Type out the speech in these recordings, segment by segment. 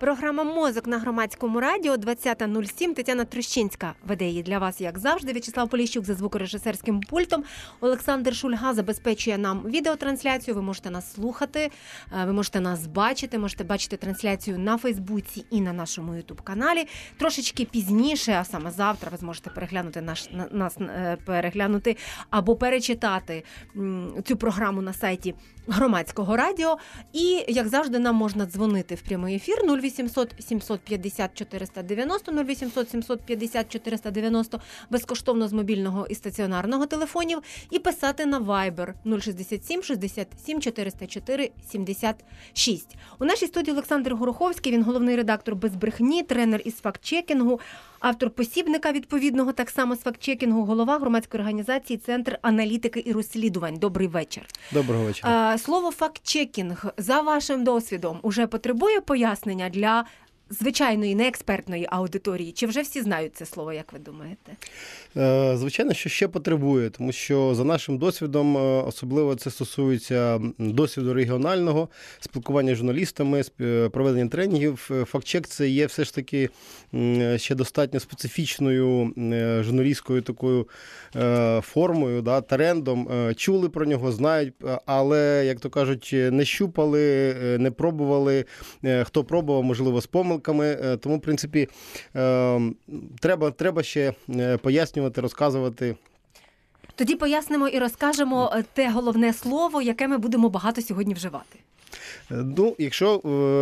Програма Мозок на громадському радіо 20.07. Тетяна Трущинська веде її для вас, як завжди. В'ячеслав Поліщук за звукорежисерським пультом. Олександр Шульга забезпечує нам відеотрансляцію. Ви можете нас слухати, е, ви можете нас бачити. Можете бачити трансляцію на Фейсбуці і на нашому Ютуб каналі. Трошечки пізніше, а саме завтра, ви зможете переглянути наш на- нас е, переглянути або перечитати цю програму на сайті громадського радіо. І як завжди, нам можна дзвонити в прямий ефір 0800 750 490 0800 750 490 безкоштовно з мобільного і стаціонарного телефонів, і писати на Viber 067 67 404 76. У нашій студії Олександр Гороховський. Він головний редактор без брехні, тренер із фактчекінгу, автор посібника відповідного так само з фактчекінгу, голова громадської організації Центр аналітики і розслідувань. Добрий вечір. Доброго вечора. Е, Слово фактчекінг за вашим досвідом уже потребує пояснення для звичайної неекспертної аудиторії. Чи вже всі знають це слово, як ви думаєте? Е, Звичайно, що ще потребує, тому що за нашим досвідом, е, особливо це стосується досвіду регіонального спілкування з журналістами, е, проведення тренінгів. Фактчек це є все ж таки ще достатньо специфічною журналістською такою формою, да, трендом. Чули про нього, знають, але, як то кажуть, не щупали, не пробували. Хто пробував, можливо, з помилками. Тому, в принципі, треба, треба ще е, пояснювати, розказувати. Тоді пояснимо і розкажемо е, те головне слово, яке ми будемо багато сьогодні вживати. Ну, якщо е,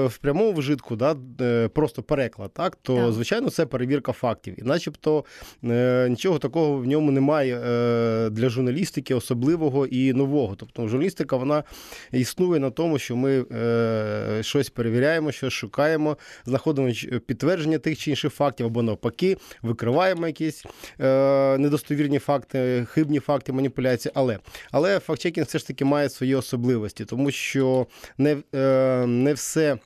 в прямому вжитку, да, е, просто переклад, так, то Так. звичайно це перевірка фактів. І начебто е, нічого такого в ньому немає для журналістики особливого і нового. Тобто журналістика вона існує на тому, що ми щось перевіряємо, щось шукаємо, знаходимо підтвердження тих чи інших фактів, або навпаки, викриваємо якісь недостовірні факти, хибні факти, маніпуляції. Але, але фактчекінг все ж таки має свої особливості, тому що не, не все.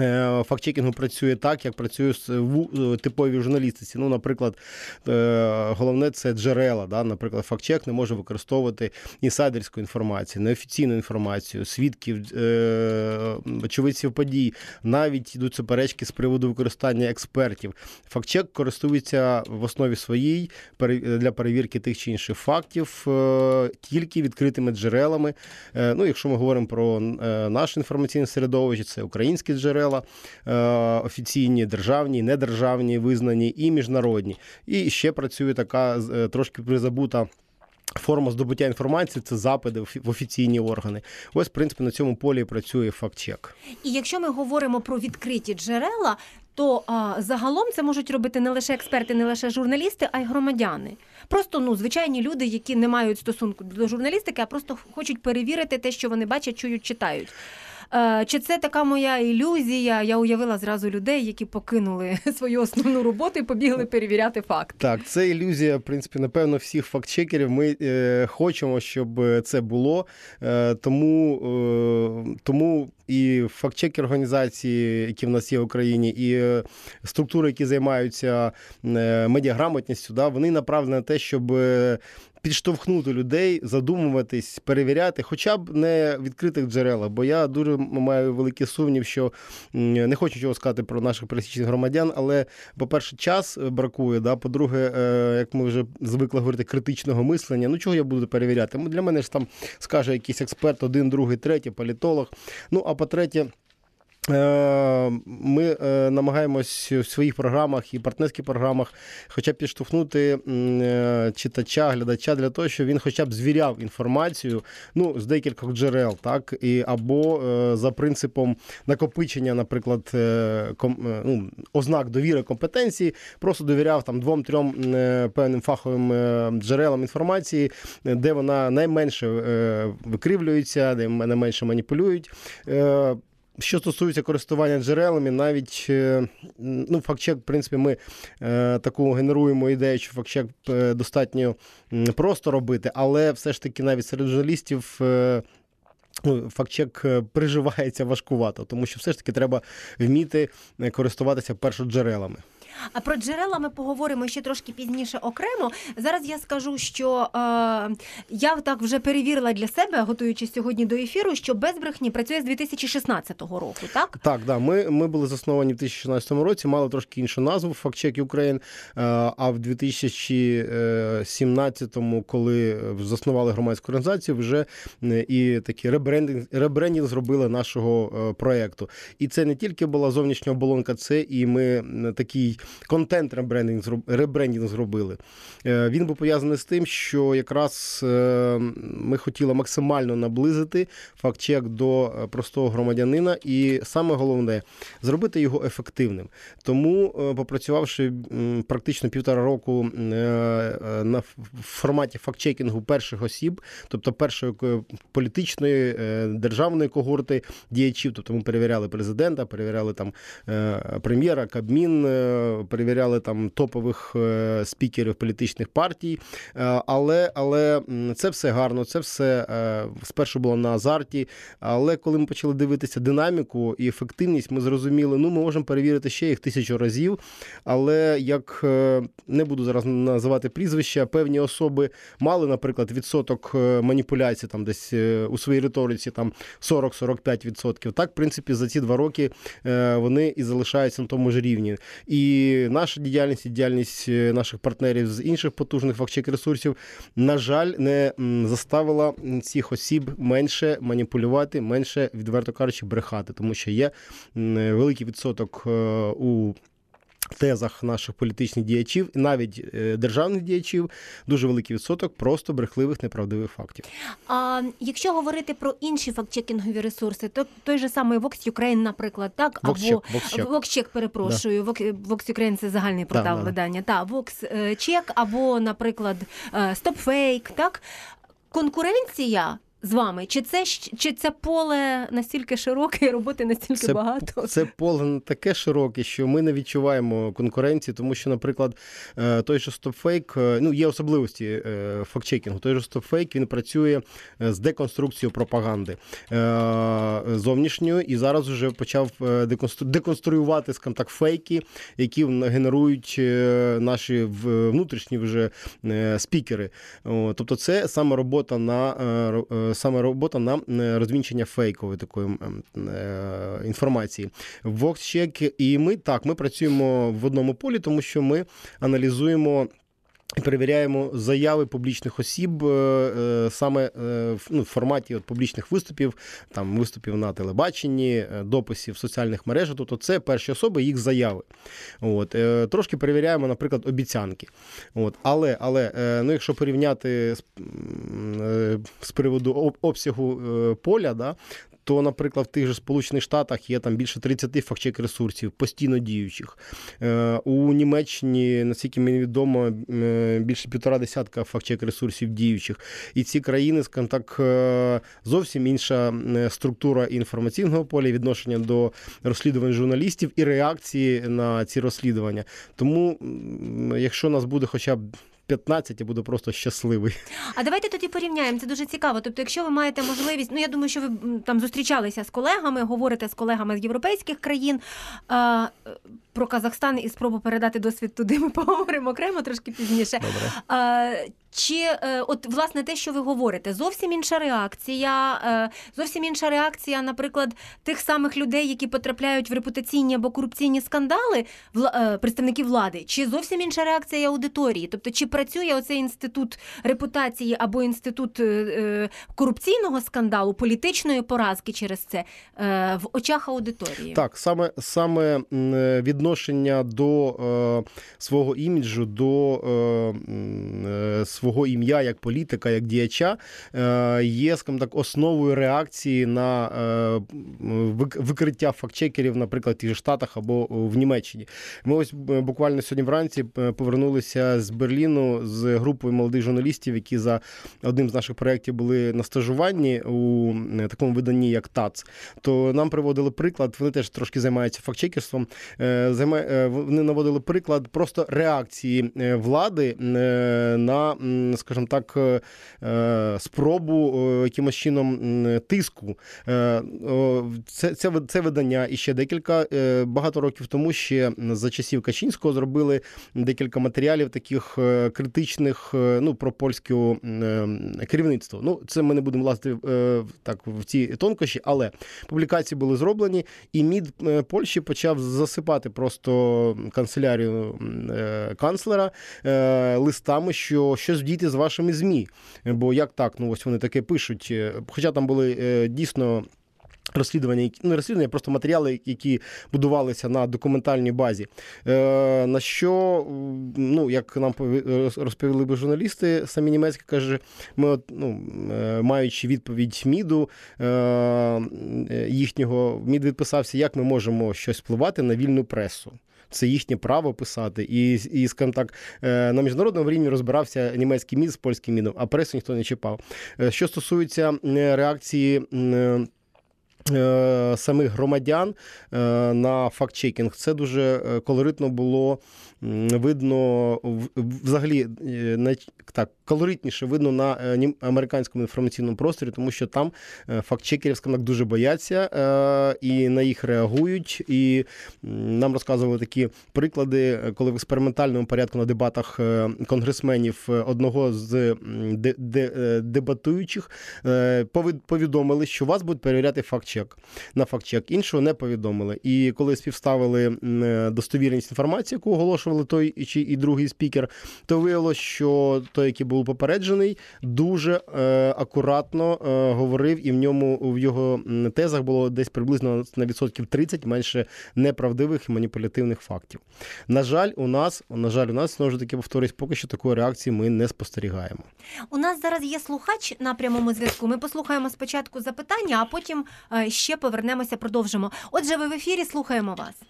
Е, Фактчекінгу працює так, як працює в е, типовій журналістиці. Ну, наприклад, е, головне це джерела. Да? Наприклад, фактчек не може використовувати інсайдерську інформацію, неофіційну інформацію, свідків, очевидців подій. Навіть йдуть суперечки з приводу використання експертів. Фактчек користується в основі своїй для перевірки тих чи інших фактів тільки відкритими джерелами. Ну, якщо ми говоримо про наше інформаційне середовище, це українські джерела, е, офіційні, державні, недержавні, визнані і міжнародні. І ще працює така е, трошки призабута. Форма здобуття інформації це запити в офіційні органи. Ось, в принципі, на цьому полі працює фактчек. І якщо ми говоримо про відкриті джерела, то а, загалом це можуть робити не лише експерти, не лише журналісти, а й громадяни. Просто ну звичайні люди, які не мають стосунку до журналістики, а просто хочуть перевірити те, що вони бачать, чують, читають. Е, Чи це така моя ілюзія? Я уявила зразу людей, які покинули свою основну роботу і побігли перевіряти факт. Так, це ілюзія, в принципі, напевно, всіх фактчекерів. Ми е, хочемо, щоб це було. Е, тому, е, тому і фактчекер організації, які в нас є в Україні, і е, структури, які займаються е, медіаграмотністю, да, вони направлені на те, щоб. Підштовхнути людей, задумуватись, перевіряти, хоча б не відкритих джерелах. Бо я дуже маю великий сумнів, що не хочу чого сказати про наших пересічних громадян, але, по-перше, час е, бракує. Да? По-друге, е, як ми вже звикли говорити, критичного мислення. Ну чого я буду перевіряти? Для мене ж там скаже якийсь експерт, один, другий, третій, політолог. Ну а по-третє. е, Ми е, намагаємось в своїх програмах і партнерських програмах хоча б підштовхнути е, читача, глядача для того, щоб він хоча б звіряв інформацію ну, з декількох джерел, так, і, або е, за принципом накопичення, наприклад, е, ком, е, ну, ознак довіри компетенції, просто довіряв там двом-трьом е, певним фаховим е, джерелам інформації, е, де вона найменше е, викривлюється, де найменше маніпулюють. Що стосується користування джерелами, навіть е, ну, фактчек, в принципі, ми е, таку генеруємо ідею, що фактчек е, достатньо просто робити, але все ж таки навіть серед журналістів. ну, Фактчек приживається важкувато, тому що все ж таки треба вміти користуватися першоджерелами. А про джерела ми поговоримо ще трошки пізніше окремо. Зараз я скажу, що е, я так вже перевірила для себе, готуючись сьогодні до ефіру, що без брехні працює з 2016 року, так? Так, да. Ми ми були засновані в 2016 році, мали трошки іншу назву Фактчек Україн. А в 2017-му, коли заснували громадську організацію, вже і такий ребрендинг, ребрендинг зробили нашого проєкту. І це не тільки була зовнішня оболонка, це і ми такий контент ребрендинг ребрендинг зробили. Він був пов'язаний з тим, що якраз ми хотіли максимально наблизити фактчек до простого громадянина, і саме головне зробити його ефективним. Тому, попрацювавши практично півтора року на форматі фактчекінгу перших осіб, тобто першої політичної державної когорти діячів, тобто ми перевіряли президента, перевіряли там прем'єра, Кабмін, перевіряли там топових спікерів політичних партій. Але але це все гарно, це все спершу було на азарті. Але коли ми почали дивитися динаміку і ефективність, ми зрозуміли, ну ми можемо перевірити ще їх тисячу разів. Але як не буду зараз називати прізвища, певні особи мали, наприклад, відсоток маніпуляцій там десь у своїй риториці там 40-45%. Так, в принципі, за ці два роки вони і залишаються на тому ж рівні. І наша діяльність, і діяльність наших партнерів з інших потужних фактчек ресурсів, на жаль, не заставила цих осіб менше маніпулювати, менше, відверто кажучи, брехати, тому що є великий відсоток е, у. Тезах наших політичних діячів, і навіть е, державних діячів, дуже великий відсоток просто брехливих неправдивих фактів. А якщо говорити про інші фактчекінгові ресурси, то той же самий Vox Ukraine, наприклад, так або Vox перепрошую, да. Vox Ukraine – це загальний портал да, видання. Да. Та Vox Check, або, наприклад, StopFake, так конкуренція з вами? Чи це чи це поле настільки широке і роботи настільки це, багато? Це поле таке широке, що ми не відчуваємо конкуренції, тому що, наприклад, е, той же StopFake, е, ну є особливості е, фактчекінгу, той же StopFake, він працює з деконструкцією пропаганди зовнішньої, і зараз вже почав деконструювати скажімо так, фейки, які генерують наші внутрішні вже спікери. Тобто, це саме робота на саме робота на е, розвінчення фейкової такої е, інформації. Воксчек і ми так ми працюємо в одному полі, тому що ми аналізуємо. Перевіряємо заяви публічних осіб е, саме ну, в форматі от публічних виступів, там виступів на телебаченні, дописів соціальних мережах. Тобто це перші особи, їх заяви. От. Трошки перевіряємо, наприклад, обіцянки. От. Але але ну, якщо порівняти з, з приводу обсягу поля, да, то, наприклад, в тих же Сполучених Штатах є там більше 30 фактчек ресурсів, постійно діючих. Е, у Німеччині, наскільки мені відомо, е, більше півтора десятка фактчек ресурсів діючих. І ці країни, скажімо так, е, зовсім інша структура інформаційного поля, відношення до розслідувань журналістів і реакції на ці розслідування. Тому, якщо нас буде хоча б 15 я буду просто щасливий. А давайте тоді порівняємо. Це дуже цікаво. Тобто, якщо ви маєте можливість, ну я думаю, що ви там зустрічалися з колегами, говорите з колегами з європейських країн. А, про Казахстан і спробу передати досвід туди. Ми поговоримо окремо трошки пізніше. Добре. А, чи е, от власне те, що ви говорите, зовсім інша реакція, е, зовсім інша реакція, наприклад, тих самих людей, які потрапляють в репутаційні або корупційні скандали, е, представників влади, чи зовсім інша реакція аудиторії? Тобто, чи працює оцей інститут репутації або інститут корупційного скандалу, політичної поразки через це в очах аудиторії? Так, саме саме відношення до свого іміджу, до свого свого ім'я як політика, як діяча, е, є скажімо так, основою реакції на е, викриття фактчекерів, наприклад, в Штатах або в Німеччині. Ми ось е, буквально сьогодні вранці повернулися з Берліну з групою молодих журналістів, які за одним з наших проєктів були на стажуванні у такому виданні, як ТАЦ. То нам приводили приклад, вони теж трошки займаються фактчекерством. Вони наводили приклад просто реакції влади на скажімо так, е, е, спробу е, якимось чином тиску. Це, це, це видання і ще декілька багато років тому ще за часів Качинського зробили декілька матеріалів таких критичних ну, про польське керівництво. Ну, це ми не будемо влазити так в ці тонкощі, але публікації були зроблені, і МІД Польщі почав засипати просто канцелярію канцлера листами, що щось дійти з вашими ЗМІ. Бо як так? Ну ось вони таке пишуть. Е, Хоча там були е, дійсно. Розслідування, ну, не розслідування, просто матеріали, які будувалися на документальній базі. Е, на що, ну, як нам розповіли би журналісти, самі німецькі каже, ми, от, ну, е, маючи відповідь МІДу е, е, їхнього, МІД відписався, як ми можемо щось впливати на вільну пресу. Це їхнє право писати. І, і скажімо так, е, на міжнародному рівні розбирався німецький мід з польським мідом, а пресу ніхто не чіпав. Е, Що стосується реакції. е, Самих громадян на факт-чекінг. це дуже колоритно було видно взагалі так колоритніше видно на е, американському інформаційному просторі, тому що там е, фактчекерів, скажімо дуже бояться е, і на їх реагують. І нам розказували такі приклади, коли в експериментальному порядку на дебатах конгресменів одного з дебатуючих повід- повідомили, що вас будуть перевіряти фактчек на фактчек. Іншого не повідомили. І коли співставили достовірність інформації, яку оголошували той чи і другий спікер, то виявилось, що той, який був попереджений, дуже е, акуратно е, говорив, і в ньому в його тезах було десь приблизно на відсотків 30 менше неправдивих і маніпулятивних фактів. На жаль, у нас, на жаль, у нас знову ж таки повторюсь, поки що такої реакції ми не спостерігаємо. У нас зараз є слухач на прямому зв'язку. Ми послухаємо спочатку запитання, а потім е, ще повернемося, продовжимо. Отже, ви в ефірі слухаємо вас.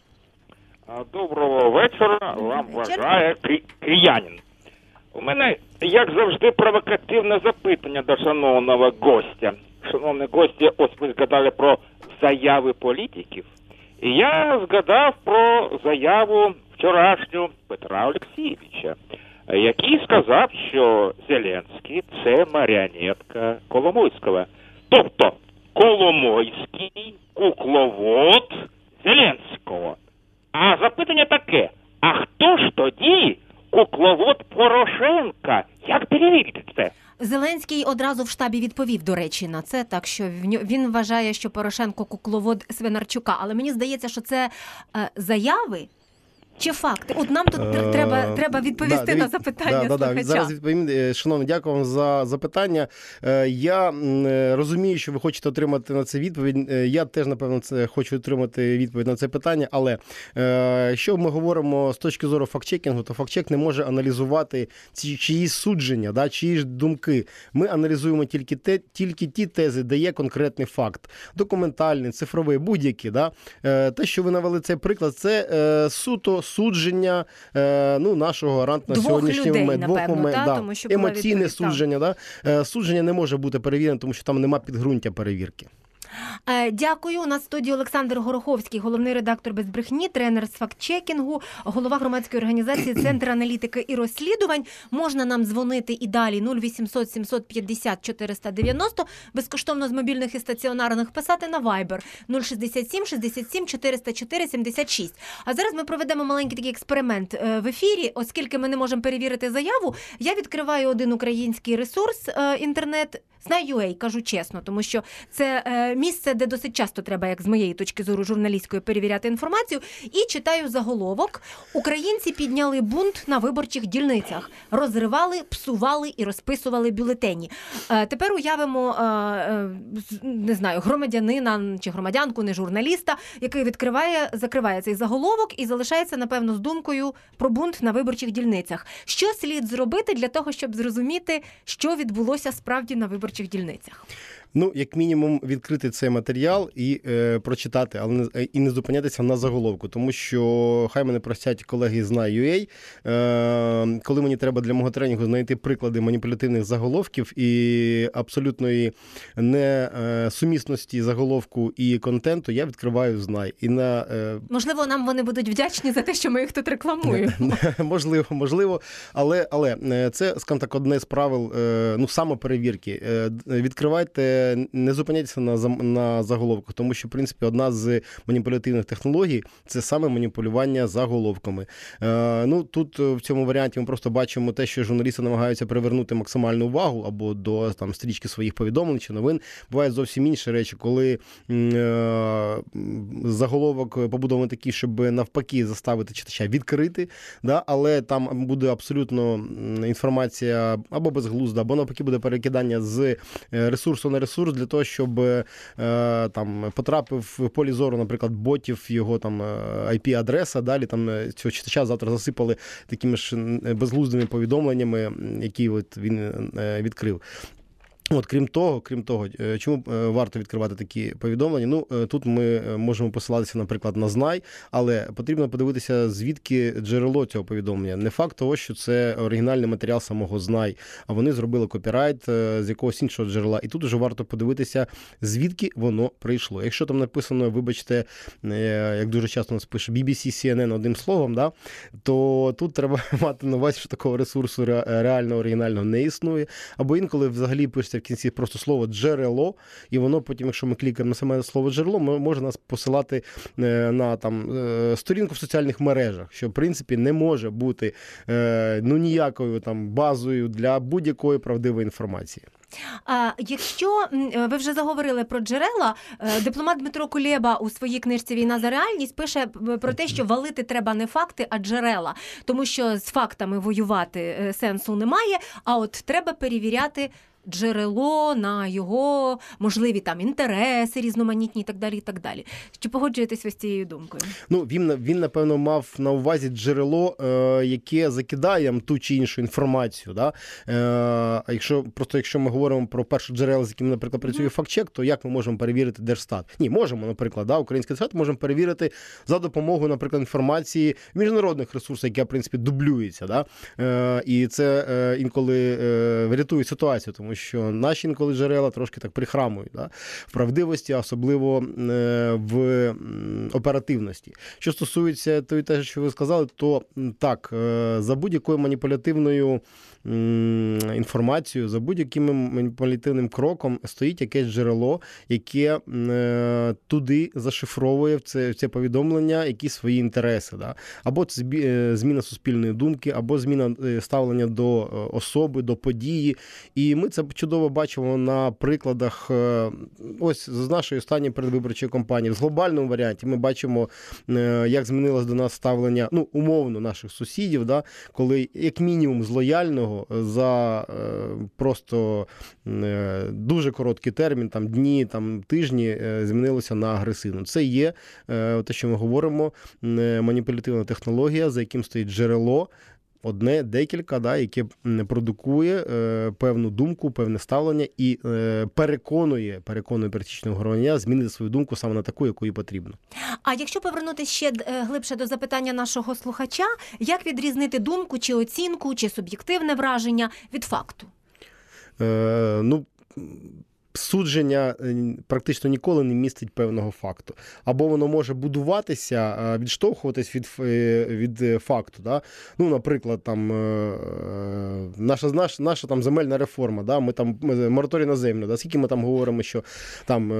Доброго вечора. Вам бажає Крі- Кріянін. У мене, як завжди, провокативне запитання до шановного гостя. Шановні гості, ось ви згадали про заяви політиків. І я згадав про заяву вчорашню Петра Олексійовича, який сказав, що Зеленський це маріонетка Коломойського. Тобто Коломойський кукловод Зеленського. А запитання таке: а хто ж тоді кукловод Порошенка? Як перевірити це? Зеленський одразу в штабі відповів, до речі, на це, так що він вважає, що Порошенко кукловод Свинарчука. Але мені здається, що це е, заяви чи факти. От нам тут Е, треба, треба відповісти да, на запитання да, да, да. Зараз відповім. Е, Шановні, дякую вам за запитання. Е, Я е, розумію, що ви хочете отримати на це відповідь. Я теж, напевно, це хочу отримати відповідь на це питання. Але якщо ми говоримо з точки зору фактчекінгу, то фактчек не може аналізувати ці чиїсь судження, да, чиї ж думки. Ми аналізуємо тільки те, тільки ті тези, де є конкретний факт, документальний, цифровий, будь-які. Да? Те, що ви навели цей приклад, це суто судження е, ну, нашого гарант на сьогоднішній людей, Двох напевно, момент, та, да. тому що емоційне судження. Да? Е, Судження не може бути перевірене, тому що там нема підґрунтя перевірки. Е, Дякую. У нас в студії Олександр Гороховський, головний редактор без брехні, тренер з фактчекінгу, голова громадської організації Центр аналітики і розслідувань. Можна нам дзвонити і далі 0800 750 490, безкоштовно з мобільних і стаціонарних писати на Viber 067 67 404 76. А зараз ми проведемо маленький такий експеримент е, в ефірі, оскільки ми не можемо перевірити заяву. Я відкриваю один український ресурс е, інтернет. Знаю.ua, кажу чесно, тому що це е, місце, де досить часто треба, як з моєї точки зору журналістської, перевіряти інформацію. І читаю заголовок: Українці підняли бунт на виборчих дільницях, розривали, псували і розписували бюлетені. Е, тепер уявимо е, не знаю, громадянина чи громадянку, не журналіста, який відкриває, закриває цей заголовок і залишається, напевно, з думкою про бунт на виборчих дільницях. Що слід зробити для того, щоб зрозуміти, що відбулося справді на виборчих дільницях? Ну, як мінімум, відкрити цей матеріал і е, прочитати, але не і не зупинятися на заголовку, тому що хай мене простять колеги з NAUA, е, коли мені треба для мого тренінгу знайти приклади маніпулятивних заголовків і абсолютної несумісності заголовку і контенту, я відкриваю знай. І на е, Можливо, нам вони будуть вдячні за те, що ми їх тут рекламуємо. можливо, можливо, але але е, це скажімо так, одне з правил е, ну самоперевірки. Е, Відкривайте, не зупиняйтеся на на заголовках, тому що в принципі одна з маніпулятивних технологій це саме маніпулювання заголовками. Е, Ну тут е, в цьому варіанті ми просто бачимо те, що журналісти намагаються привернути максимальну увагу або до там стрічки своїх повідомлень чи новин. Бувають зовсім інші речі, коли е, заголовок побудований такий, щоб навпаки заставити читача відкрити, да, але там буде абсолютно інформація або безглузда, або навпаки буде перекидання з е, ресурсу на ресурс для того, щоб е, там потрапив в полі зору, наприклад, ботів його там е, IP-адреса. Далі там е, цього читача завтра засипали такими ж безглуздими повідомленнями, які от він е, відкрив. От, крім того, крім того, е, чому е, варто відкривати такі повідомлення? Ну е, тут ми можемо посилатися, наприклад, на знай, але потрібно подивитися, звідки джерело цього повідомлення. Не факт того, що це оригінальний матеріал самого знай, а вони зробили копірайт з якогось іншого джерела. І тут вже варто подивитися, звідки воно прийшло. Якщо там написано, вибачте, як дуже часто нас пише BBC, CNN одним словом, да, то тут треба мати на увазі, що такого ресурсу реально оригінального не існує. Або інколи взагалі пишеться в кінці просто слово джерело, і воно потім, якщо ми клікаємо на саме слово джерело, мо- може нас посилати е, на там е, сторінку в соціальних мережах, що в принципі не може бути е, ну ніякою там базою для будь-якої правдивої інформації. А якщо ви вже заговорили про джерела, дипломат Дмитро Кулєба у своїй книжці Війна за реальність пише про те, що валити треба не факти, а джерела, тому що з фактами воювати сенсу немає. А от треба перевіряти. Джерело на його можливі там інтереси різноманітні і так далі. і так далі. Чи погоджуєтесь ви з цією думкою? Ну, він, він напевно, мав на увазі джерело, е, яке закидає ту чи іншу інформацію. Да? Е, а якщо, просто якщо ми говоримо про перше джерело, з яким, наприклад, працює фактчек, то як ми можемо перевірити Держстат? Ні, можемо, наприклад, да, український Держстат можемо перевірити за допомогою, наприклад, інформації в міжнародних ресурсах, яка, в принципі, дублюється. Да? Е, і це е, інколи е, врятує ситуацію, тому що наші інколи джерела трошки так прихрамують да? в правдивості, особливо е, в оперативності. Що стосується того, що ви сказали, то так, е, за будь-якою маніпулятивною інформацією, за будь-яким маніпулятивним кроком стоїть якесь джерело, яке е, туди зашифровує в це, в це повідомлення якісь свої інтереси. Да? Або це е, зміна суспільної думки, або зміна е, ставлення до особи, до події. І ми це чудово бачимо на прикладах ось з нашої останньої передвиборчої кампанії. В глобальному варіанті ми бачимо, як змінилось до нас ставлення ну, умовно наших сусідів, да, коли як мінімум з лояльного за е, просто е, дуже короткий термін, там дні, там тижні, е, змінилося на агресивну. Це є те, що ми говоримо, маніпулятивна технологія, за яким стоїть джерело. Одне, декілька, да, яке продукує е, певну думку, певне ставлення і е, переконує, переконує пересічного громадянина змінити свою думку саме на таку, яку їй потрібно. А якщо повернутися ще е, глибше до запитання нашого слухача, як відрізнити думку чи оцінку, чи суб'єктивне враження від факту? Е, ну, судження е, практично ніколи не містить певного факту. Або воно може будуватися, е, відштовхуватись від, е, від факту. Да? Ну, наприклад, там, наша, наша, наша там земельна реформа, да? ми там мораторій на землю. Да? Скільки ми там говоримо, що там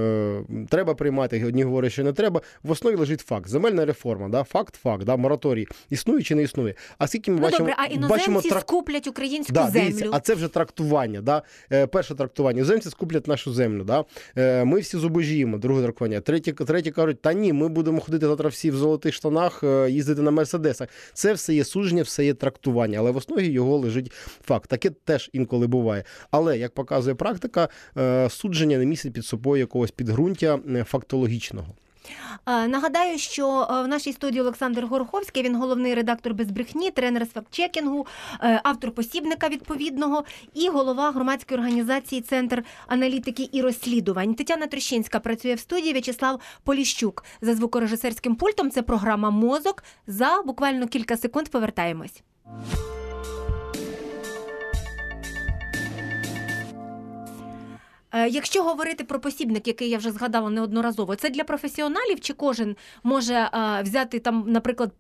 треба приймати, одні говорять, що не треба. В основі лежить факт. Земельна реформа, да? факт, факт, да? мораторій існує чи не існує. А скільки ми Ну бачимо, добре, а бачимо іноземці трак- скуплять українську Да, землю. дивіться, а це вже трактування. Да? Перше трактування. Іноземці скуплять нашу землю. Да? Е, ми всі зубожіємо, друге трактування. Треті, треті кажуть, та ні, ми будемо ходити завтра всі в золотих штанах, е, їздити на мерседесах. Це все є судження, все є трактування, але в основі його лежить факт. Таке теж інколи буває. Але як показує практика, е, судження не містить під собою якогось підґрунтя фактологічного. Е, Нагадаю, що е, в нашій студії Олександр Гороховський, він головний редактор без брехні, тренер з фактчекінгу, е, автор посібника відповідного і голова громадської організації Центр аналітики і розслідувань. Тетяна Трещинська працює в студії. В'ячеслав Поліщук за звукорежисерським пультом. Це програма Мозок. За буквально кілька секунд повертаємось. Якщо говорити про посібник, який я вже згадала неодноразово, це для професіоналів, чи кожен може е, взяти там, наприклад,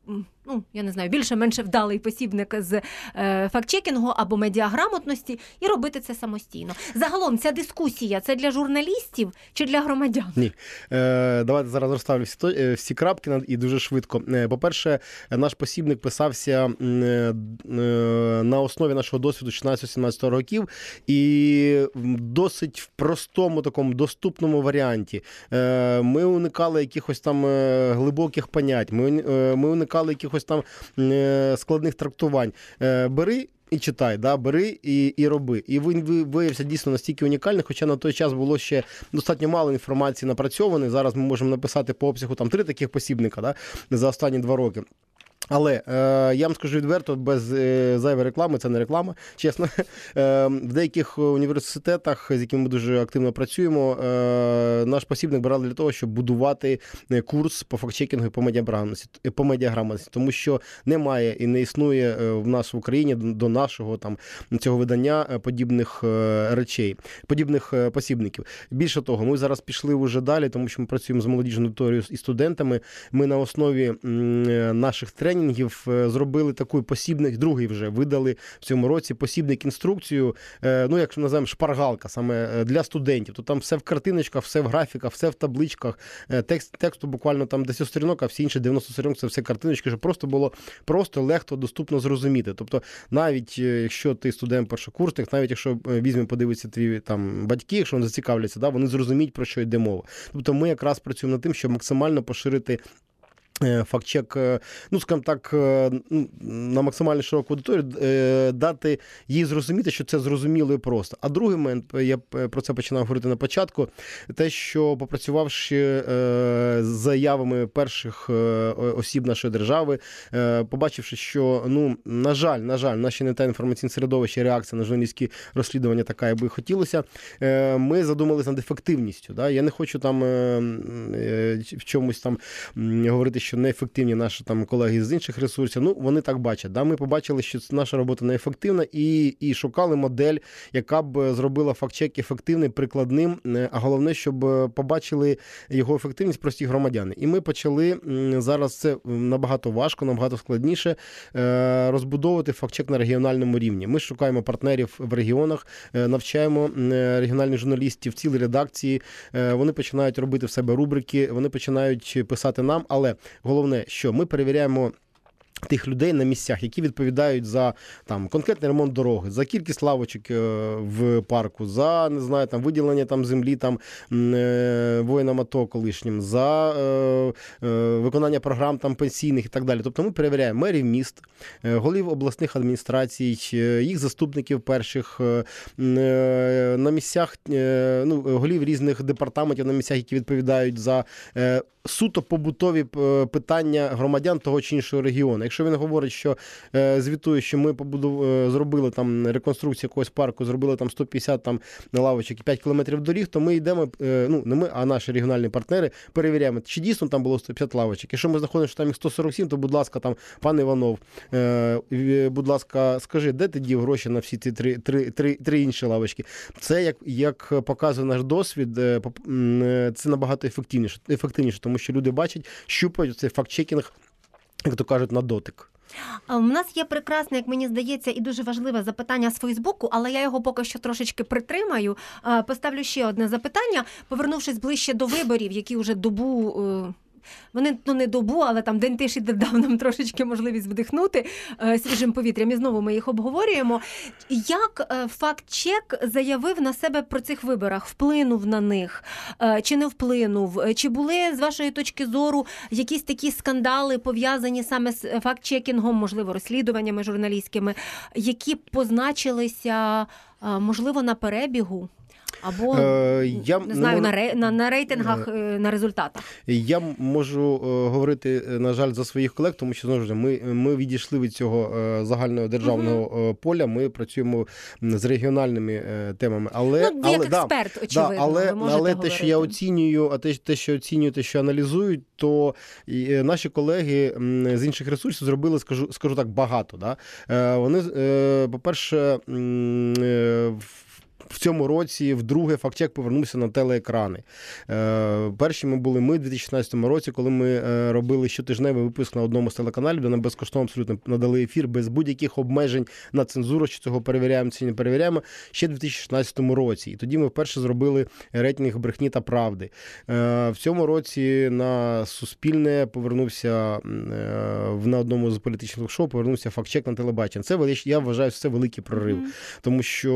ну я не знаю, більше-менше вдалий посібник з е, фактчекінгу або медіаграмотності і робити це самостійно. Загалом ця дискусія це для журналістів чи для громадян? Ні. Е, давайте зараз розставлю всі, е, всі крапки і дуже швидко. Е, По-перше, наш посібник писався е, на основі нашого досвіду 16-17 років і досить в простому такому доступному варіанті. Ми уникали якихось там глибоких понять, ми, ми уникали якихось там е, складних трактувань. Е, Бери і читай, да, бери і, і роби. І він ви- виявився дійсно настільки унікальний, хоча на той час було ще достатньо мало інформації напрацьованої. Зараз ми можемо написати по обсягу там три таких посібника да, за останні два роки. Але е, я вам скажу відверто, без е, зайвої реклами, це не реклама, чесно. Е, в деяких університетах, з якими ми дуже активно працюємо, е, наш посібник брали для того, щоб будувати е, курс по фактчекінгу і по медіаграмотності, е, по медіаграмотності, тому що немає і не існує е, в нас в Україні до нашого там цього видання подібних речей, подібних посібників. Більше того, ми зараз пішли вже далі, тому що ми працюємо з молодіжною аудиторією і студентами. Ми на основі наших тренінгів е, зробили такий посібник, другий вже видали в цьому році посібник інструкцію. е, Ну, як називаємо шпаргалка саме е, для студентів. То там все в картиночках, все в графіках, все в табличках. Текст тексту буквально там 10 сторінок, а всі інші 90 сторінок це все картиночки, щоб просто було просто легко, доступно зрозуміти. Тобто, навіть якщо ти студент першокурсник, навіть якщо е, візьме, подивиться твої там батьки, якщо вони зацікавляться, да, вони зрозуміють про що йде мова. Тобто, ми якраз працюємо над тим, щоб максимально поширити. Е, Фактчек, е, ну скажімо так, е, ну, на максимально широку аудиторію е, дати їй зрозуміти, що це зрозуміло і просто. А другий момент, я е, про це починав говорити на початку, те, що попрацювавши е, з заявами перших е, осіб нашої держави, е, побачивши, що ну на жаль, на жаль, наші не те інформаційне середовище, реакція на журналістські розслідування така, як би хотілося. е, Ми задумалися над ефективністю. Да? Я не хочу там е, е, в чомусь там говорити, що неефективні наші там колеги з інших ресурсів. Ну вони так бачать. Да? Ми побачили, що наша робота неефективна, і, і шукали модель, яка б зробила фактчек ефективним, прикладним. е, А головне, щоб е, побачили його ефективність прості громадяни. І ми почали зараз це набагато важко, набагато складніше е, розбудовувати фактчек на регіональному рівні. Ми шукаємо партнерів в регіонах, е, навчаємо е, регіональних журналістів, цілі редакції. Е, Вони починають робити в себе рубрики, вони починають писати нам. Але головне, що ми перевіряємо. Тих людей на місцях, які відповідають за там конкретний ремонт дороги, за кількість лавочок е, в парку, за не знаю, там виділення там землі там е, воїнам АТО колишнім, за е, виконання програм там пенсійних і так далі. Тобто ми перевіряємо мерів міст, голів обласних адміністрацій, їх заступників перших на місцях, ну голів різних департаментів на місцях, які відповідають за суто побутові питання громадян того чи іншого регіону. Якщо він говорить, що е, звітує, що ми побудов... е, зробили там реконструкцію якогось парку, зробили там 150 там лавочок і 5 кілометрів доріг, то ми йдемо, е, ну не ми, а наші регіональні партнери перевіряємо, чи дійсно там було 150 лавочок. Якщо ми знаходимо, що там їх 147, то будь ласка, там пан Іванов, будь ласка, скажи, де ти дів гроші на всі ці три, три, три, три інші лавочки? Це як, як показує наш досвід, це набагато ефективніше, ефективніше, тому що люди бачать, щупають цей факт-чекінг, як то кажуть, на дотик. У нас є прекрасне, як мені здається, і дуже важливе запитання з Фейсбуку, але я його поки що трошечки притримаю. Поставлю ще одне запитання, повернувшись ближче до виборів, які вже добу. Е, Вони ну не добу, але там день тиші дав нам трошечки можливість вдихнути е, свіжим повітрям. І знову ми їх обговорюємо. Як е, факт-чек заявив на себе про цих виборах, вплинув на них е, чи не вплинув? Е, Чи були з вашої точки зору якісь такі скандали пов'язані саме з факт-чекінгом, можливо, розслідуваннями журналістськими, які позначилися, е, можливо, на перебігу? Або Е, я не не знаю, можу- на, на, на рейтингах, е, на результатах. Я можу е, говорити, е, на жаль, за своїх колег, тому що знову ж ми, ми відійшли від цього е, загального державного е, поля. Ми працюємо з регіональними е, темами. Але, ну, але як да, експерт, очевидно, Да, але ви можете але те, говорити. що я оцінюю, а те, те, що оцінюю, те, що аналізують, то е, наші колеги з інших ресурсів зробили, скажу, скажу так, багато. Да? Е, Вони, е, по-перше, е, в- в цьому році вдруге фактчек повернувся на телеекрани. Е, перші ми були ми у 2016 році, коли ми е, робили щотижневий випуск на одному з телеканалів, де нам безкоштовно абсолютно надали ефір без будь-яких обмежень на цензуру, чи цього перевіряємо, чи не перевіряємо, ще в 2016 році. І тоді ми вперше зробили рейтинг брехні та правди. Е, в цьому році на Суспільне повернувся е, в- на одному з політичних шоу, повернувся фактчек на телебачення. Це я вважаю, що це великий прорив. Тому що,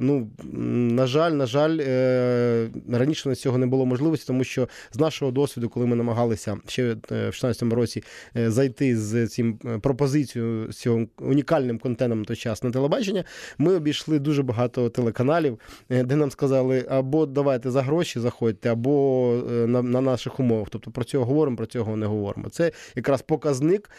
ну на жаль, на жаль, е, раніше на цього не було можливості, тому що з нашого досвіду, коли ми намагалися ще е, в 2016 році е, зайти з цим пропозицією з цим унікальним контентом той час на телебачення, ми обійшли дуже багато телеканалів, де нам сказали, або давайте за гроші заходьте, або на, на наших умовах. Тобто про цього говоримо, про цього не говоримо. Це якраз показник.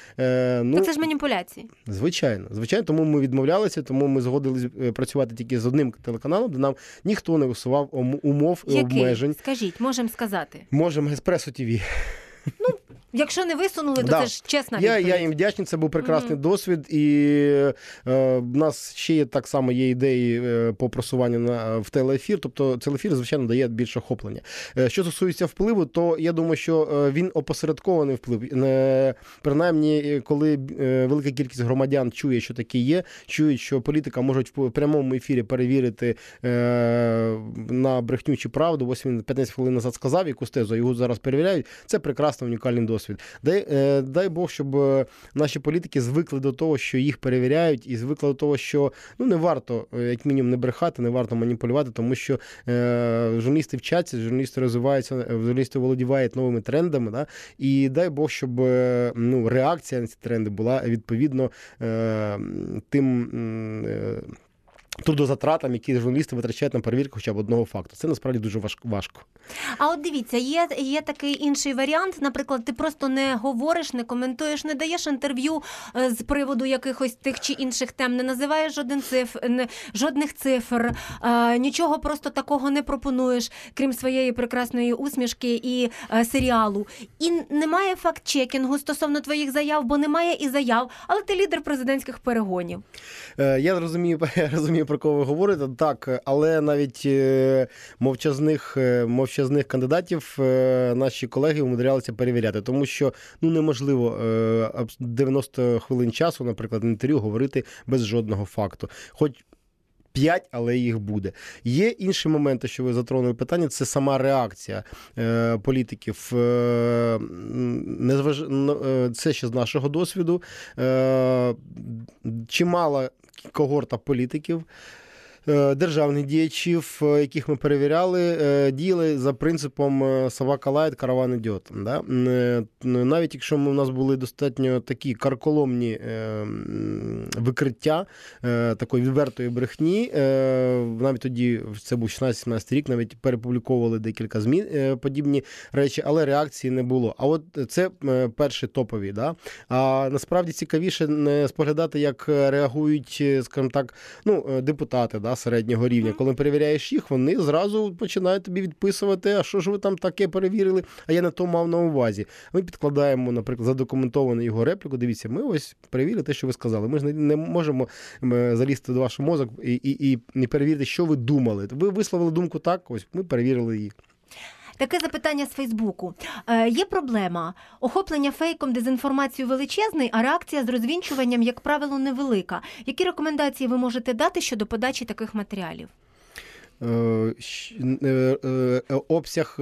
Ну, це ж маніпуляції. Звичайно, звичайно, тому ми відмовлялися, тому ми згодились працювати тільки з одним телеканалом, де нам ніхто не висував умов і Який? обмежень. Скажіть, можемо сказати. Можемо Еспресо ТВ. Якщо не висунули, то Да. це ж чесна Я, відповідь. я їм вдячний, це був прекрасний Мгм. досвід. І е, в нас ще є так само є ідеї е, по просуванню на в телеефір. Тобто телеефір, звичайно, дає більше охоплення. Е, що стосується впливу, то я думаю, що е, він опосередкований вплив. Е, принаймні, е, коли е, велика кількість громадян чує, що таке є, чують, що політика можуть в прямому ефірі перевірити е, на брехню чи правду. Ось він 15 хвилин назад сказав якусь тезу, його зараз перевіряють. Це прекрасний унікальний досвід. Дай, е, дай Бог, щоб е, наші політики звикли до того, що їх перевіряють, і звикли до того, що ну не варто, е, як мінімум, не брехати, не варто маніпулювати, тому що е, журналісти вчаться, журналісти розвиваються, журналісти володівають новими трендами. Да? І дай Бог, щоб ну, реакція на ці тренди була відповідно е, тим. е, Трудозатратам, які журналісти витрачають на перевірку хоча б одного факту. Це насправді дуже важ- важко. А от дивіться, є, є такий інший варіант. Наприклад, ти просто не говориш, не коментуєш, не даєш інтерв'ю е, з приводу якихось тих чи інших тем, не називаєш жоден цифр, не, жодних цифр, е, нічого просто такого не пропонуєш, крім своєї прекрасної усмішки і е, серіалу. І немає факт-чекінгу стосовно твоїх заяв, бо немає і заяв, але ти лідер президентських перегонів. Я розумію, я розумію, про кого ви говорите. Так, але навіть е, мовчазних, е, мовчазних кандидатів е, наші колеги умудрялися перевіряти, тому що ну неможливо е, 90 хвилин часу, наприклад, інтерв'ю говорити без жодного факту. Хоч П'ять, але їх буде. Є інші моменти, що ви затронули питання, це сама реакція е, політиків. Е, незваж... Це ще з нашого досвіду. Е, чимала когорта політиків. Е, Державних діячів, е, яких ми перевіряли, е, діяли за принципом собака лает, караван идёт. Да? Навіть якщо ми, у нас були достатньо такі карколомні викриття такої відвертої брехні, навіть тоді це був 16-17 рік, навіть перепубліковували декілька ЗМІ е, подібні речі, але реакції не було. А от це перші топові. Да? А насправді цікавіше не споглядати, як реагують, скажімо так, ну, депутати да, середнього рівня. Коли перевіряєш їх, вони зразу починають тобі відписувати, а що ж ви там таке перевірили, а я не то мав на увазі. Ми підкладаємо, наприклад, задокументовану його репліку. Дивіться, ми ось перевірили те, що ви сказали. Ми ж не, можемо залізти до вашого мозок і, і, і, і перевірити, що ви думали. Ви висловили думку так, ось ми перевірили її. Таке запитання з Фейсбуку. Е, є проблема. Охоплення фейком дезінформацією величезний, а реакція з розвінчуванням, як правило, невелика. Які рекомендації ви можете дати щодо подачі таких матеріалів? Е, е, е, обсяг.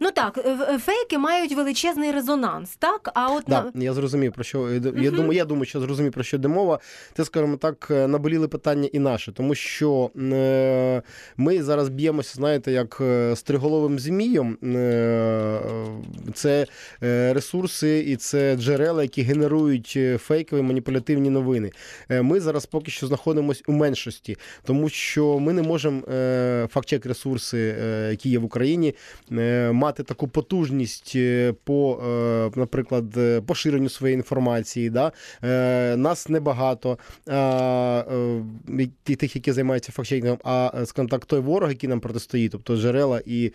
Ну так, фейки мають величезний резонанс, так? А от Да, я зрозумів про що я Мгм. думаю. Я думаю, що зрозумів про що йде мова. Це, скажімо так, наболіли питання і наші, тому що ми зараз б'ємося, знаєте, як е, стриголовим змієм. Це ресурси і це джерела, які генерують фейкові маніпулятивні новини. Ми зараз поки що знаходимося у меншості, тому що ми не можемо. Фактчек ресурси, е, які є в Україні, е, мати таку потужність е, по, наприклад, поширенню своєї інформації. Да? Нас небагато тих, які займаються фактчекінгом, а скажімо так, той ворог, який нам протистоїть, тобто джерела і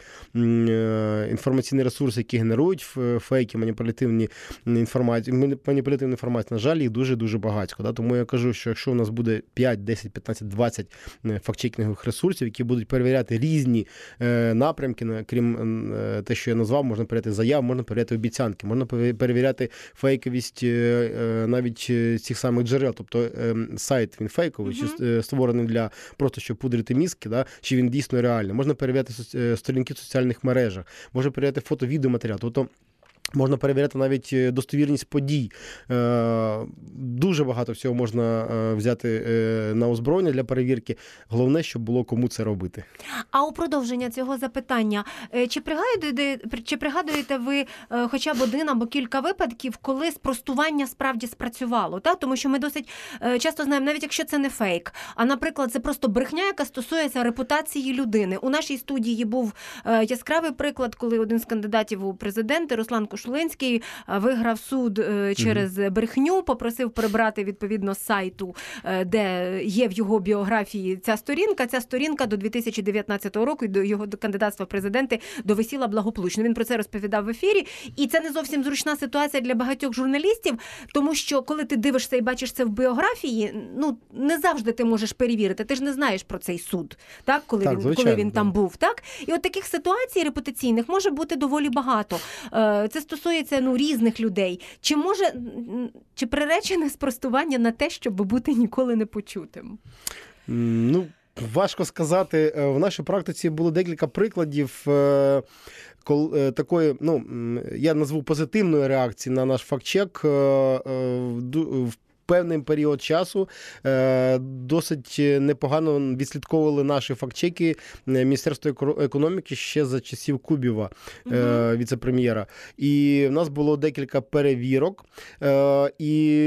інформаційні ресурси, які генерують фейки, маніпулятивні інформації, маніпулятивну інформацію, на жаль, їх дуже дуже багатько. Да? Тому я кажу, що якщо у нас буде 5, 10, 15, 20 е, фактчекінгових ресурсів, які будуть перевіряти різні е, напрямки, на- крім е, те, що я назвав, можна перевіряти заяв, можна перевіряти обіцянки, можна перевіряти фейковість е, е, навіть цих самих джерел. Тобто е, сайт він фейковий, чи е, створений для просто щоб пудрити мізки, да? чи він дійсно реальний. Можна перевіряти сторінки в соціальних мережах, можна перевіряти фото-відеоматеріал. Тобто Можна перевіряти навіть е, достовірність подій. Е, Дуже багато всього можна е, взяти на озброєння для перевірки. Головне, щоб було кому це робити. А у продовження цього запитання, чи пригадуєте, чи пригадуєте ви хоча б один або кілька випадків, коли спростування справді спрацювало? Так? Тому що ми досить часто знаємо, навіть якщо це не фейк, а наприклад, це просто брехня, яка стосується репутації людини. У нашій студії був яскравий приклад, коли один з кандидатів у президенти Руслан Кошулинський е, виграв суд е, через брехню, попросив прибрати відповідно з сайту, е, де є в його біографії ця сторінка. Ця сторінка до 2019 року і до його кандидатства в президенти довисіла благополучно. Він про це розповідав в ефірі, і це не зовсім зручна ситуація для багатьох журналістів, тому що коли ти дивишся і бачиш це в біографії, ну не завжди ти можеш перевірити. Ти ж не знаєш про цей суд, так коли Так, він коли він да. там був, так і от таких ситуацій репутаційних може бути доволі багато. Це стосується ну різних людей. Чи може чи приречене спростування на те, щоб бути ніколи не почутим? Ну, важко сказати. Е, В нашій практиці було декілька прикладів. е, е, Такої, ну я назву позитивної реакції на наш фактчек певний період часу е, досить непогано відслідковували наші фактчеки е, Міністерства еко- економіки ще за часів Кубіва, е, віце-прем'єра. І в нас було декілька перевірок. Е, І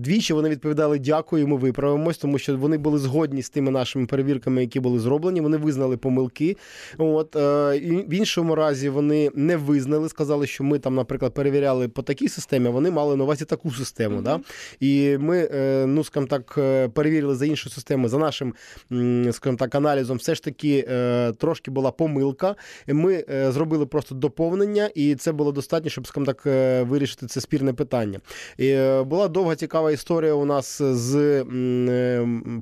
двічі вони відповідали дякую, ми виправимось, тому що вони були згодні з тими нашими перевірками, які були зроблені. Вони визнали помилки. От е, і в іншому разі вони не визнали, сказали, що ми там, наприклад, перевіряли по такій системі, а вони мали на увазі таку систему. Да? І ми, е, ну скажімо так, е, перевірили за іншу систему, за нашим, скажімо так, аналізом, все ж таки е, трошки була помилка. Ми зробили просто доповнення, і це було достатньо, щоб, скажімо так, вирішити це спірне питання. І була довга цікава історія у нас з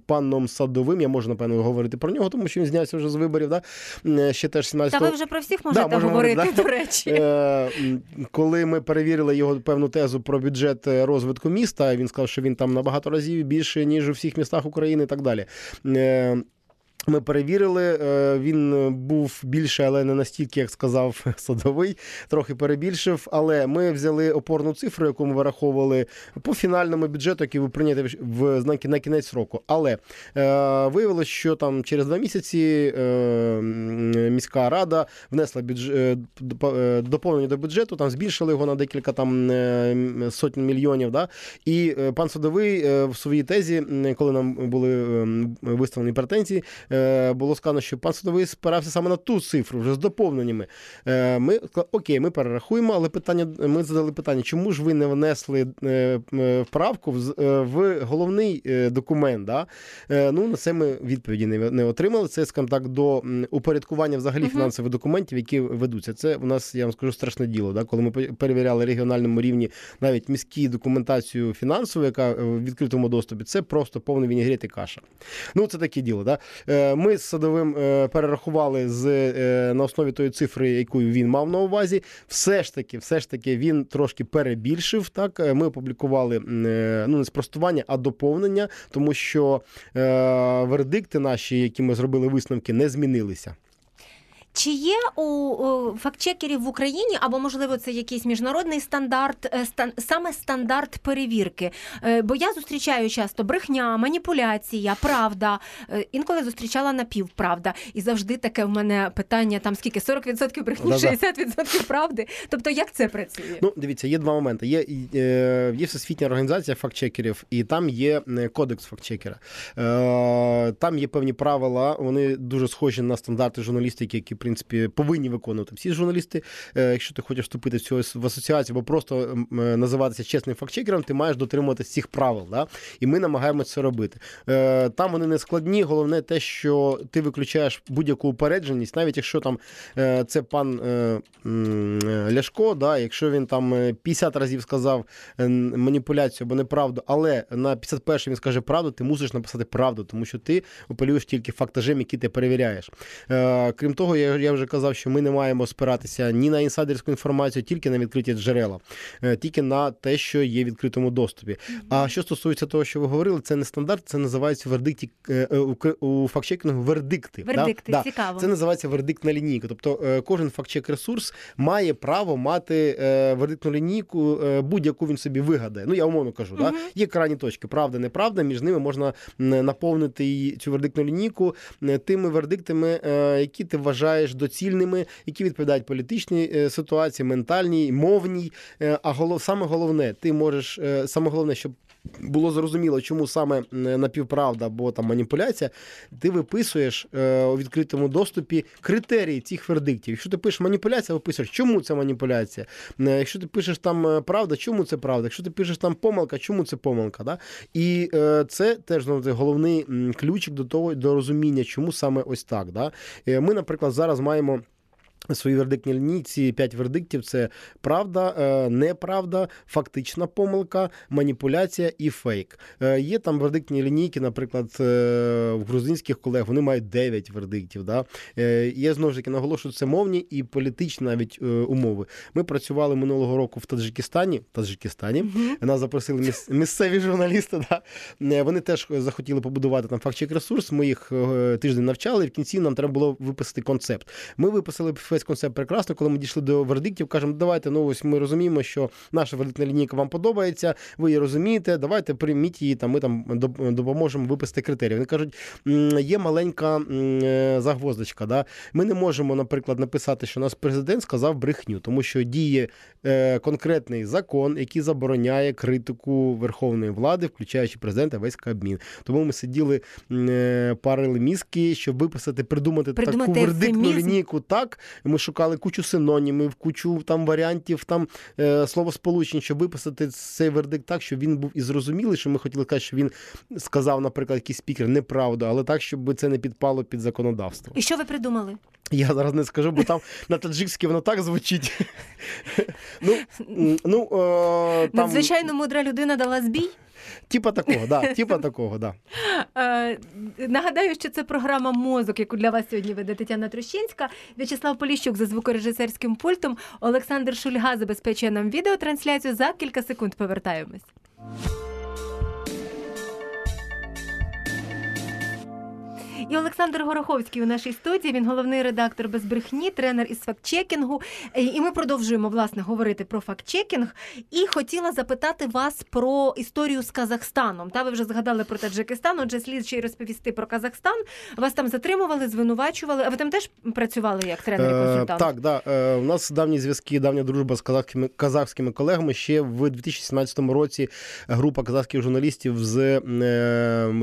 паном Садовим. Я можу, напевно, говорити про нього, тому що він знявся вже з виборів. Да? Ще теж 17 Та ви вже про всіх можете можемо говорити, говорити, до речі. Коли ми перевірили його певну тезу про бюджет розвитку міста, він сказав, що він там набагато разів більше, ніж у всіх містах України і так далі. Е, Ми перевірили, е, він був більше, але не настільки, як сказав садовий, трохи перебільшив. Але ми взяли опорну цифру, яку ми вираховували по фінальному бюджету, який був прийнятий в знаки на кінець року. Але е, виявилось, що там через два місяці е, міська рада внесла бюдж... е, доп- е, доповнення до бюджету, там збільшили його на декілька там е, сотень мільйонів. Да? І е, пан Садовий е, в своїй тезі, коли нам були е, виставлені претензії, е, було сказано, що пан Садовий спирався саме на ту цифру, вже з доповненнями. Е, Ми окей, ми перерахуємо, але питання ми задали питання, чому ж ви не внесли е, е, вправку в е, головний е, документ? Да? Е, Ну, на це ми відповіді не, не отримали. Це, скажімо так, до упорядкування взагалі Мгм. фінансових документів, які ведуться. Це у нас, я вам скажу, страшне діло. Да? Коли ми пе- перевіряли регіональному рівні навіть міські документацію фінансову, яка е, в відкритому доступі, це просто повний вінігрет і каша. Ну, це таке діло. Да? Е, Ми з садовим е, перерахували з, е, на основі тої цифри, яку він мав на увазі. Все ж таки, все ж таки, він трошки перебільшив. Так, ми опублікували ну не спростування, а доповнення, тому що вердикти наші, які ми зробили висновки, не змінилися. Чи є у, фактчекерів в Україні, або можливо це якийсь міжнародний стандарт, е, стан, саме стандарт перевірки? Е, Бо я зустрічаю часто брехня, маніпуляція, правда. Е, Інколи зустрічала напівправда. І завжди таке в мене питання: там скільки 40% брехні, Да-да. 60% правди. Тобто, як це працює? Ну, дивіться, є два моменти. Є, є всесвітня організація фактчекерів, і там є кодекс фактчекера. Там є певні правила, вони дуже схожі на стандарти журналістики, які, принципі, повинні виконувати всі журналісти. Е, якщо ти хочеш вступити в цю в асоціацію, або просто е, називатися чесним фактчекером, ти маєш дотримуватися цих правил. Да? І ми намагаємося це робити. Е, там вони не складні, головне те, що ти виключаєш будь-яку упередженість, навіть якщо там це пан Ляшко, да, якщо він там е, 50 разів сказав маніпуляцію або неправду, але на 51 він скаже правду, ти мусиш написати правду, тому що ти апелюєш тільки фактажем, який ти перевіряєш. Крім того, я, я вже казав, що ми не маємо спиратися ні на інсайдерську інформацію, тільки на відкриті джерела, е, тільки на те, що є в відкритому доступі. А що стосується того, що ви говорили, це не стандарт, це називається вердикті е, е, у, фактчекінгу вердикти. Вердикти, Да. цікаво. Це називається вердиктна лінійка. Тобто кожен фактчек ресурс має право мати вердиктну лінійку, будь-яку він собі вигадає. Ну я умовно кажу, да? є крайні точки, правда, неправда. Між ними можна наповнити цю вердиктну лінійку тими вердиктами, які ти вважаєш доцільними, які відповідають політичній е, ситуації, ментальній, мовній. Е, а голов, саме головне, ти можеш е, саме головне, щоб було зрозуміло, чому саме напівправда або там маніпуляція, ти виписуєш е, у відкритому доступі критерії цих вердиктів. Якщо ти пишеш маніпуляція, виписуєш, чому це маніпуляція. Якщо ти пишеш там правда, чому це правда? Якщо ти пишеш там помилка, чому це помилка? Да? І е, це теж таки, головний ключик до того до розуміння, чому саме ось так. Да? Ми, наприклад, зараз маємо. Свої вердиктні лінійці, п'ять вердиктів це правда, е, неправда, фактична помилка, маніпуляція і фейк. Е, Є там вердиктні лінійки, наприклад, е, в грузинських колег вони мають 9 вердиктів. Да? Я знову ж таки наголошую, це мовні і політичні навіть умови. Ми працювали минулого року в Таджикистані. Таджикистані. Нас запросили місцеві журналісти. Да? Вони теж захотіли побудувати там фактчек ресурс. Ми їх тиждень навчали, і в кінці нам треба було виписати концепт. Ми виписали весь концепт прекрасно. Коли ми дійшли до вердиктів, кажемо, давайте, ну ось ми розуміємо, що наша вердиктна лінійка вам подобається, ви її розумієте, давайте прийміть її, там ми там доп- допоможемо виписати критерії. Вони кажуть, є маленька е, загвоздочка. Да? Ми не можемо, наприклад, написати, що наш президент сказав брехню, тому що діє е, конкретний закон, який забороняє критику верховної влади, включаючи президента, весь Кабмін. Тому ми сиділи, е, парили мізки, щоб виписати, придумати, Придумати таку вердиктну лінійку так. Ми шукали кучу синонімів, кучу там варіантів, там е, словосполучень, щоб виписати цей вердикт так, щоб він був і зрозумілий, що ми хотіли сказати, що він сказав, наприклад, якийсь спікер неправду, але так, щоб це не підпало під законодавство. І що ви придумали? Я зараз не скажу, бо там на таджикськи воно так звучить. Ну, ну е, там, Надзвичайно мудра людина дала збій. типа такого, да, типа такого, да. Е, Нагадаю, що це програма Мозок, яку для вас сьогодні веде Тетяна Трощинська. В'ячеслав Поліщук за звукорежисерським пультом. Олександр Шульга забезпечує нам відеотрансляцію. За кілька секунд повертаємось. І Олександр Гороховський у нашій студії. Він головний редактор без брехні, тренер із фактчекінгу. Е, І ми продовжуємо власне говорити про фактчекінг. І хотіла запитати вас про історію з Казахстаном. Та ви вже згадали про Таджикистан. Отже, слід ще й розповісти про Казахстан. Вас там затримували, звинувачували. А ви там теж працювали як тренер і Е, консультант? Так, да. Е, У нас давні зв'язки, давня дружба з казахськими, казахськими колегами. Ще в 2017 році група казахських журналістів з е,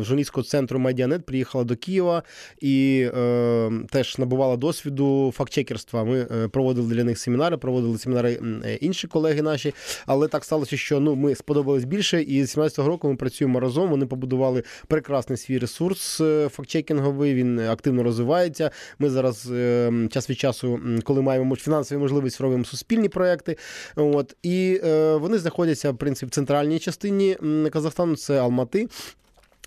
журналістського центру Медіанет приїхала до Києва і е, теж набувала досвіду фактчекерства. Ми е, проводили для них семінари, проводили семінари е, інші колеги наші. Але так сталося, що ну ми сподобались більше, і з 17-го року ми працюємо разом. Вони побудували прекрасний свій ресурс е, фактчекінговий. Він активно розвивається. Ми зараз е, час від часу, коли маємо фінансові можливості, робимо суспільні проекти. От і е, вони знаходяться в принципі в центральній частині Казахстану. Це Алмати.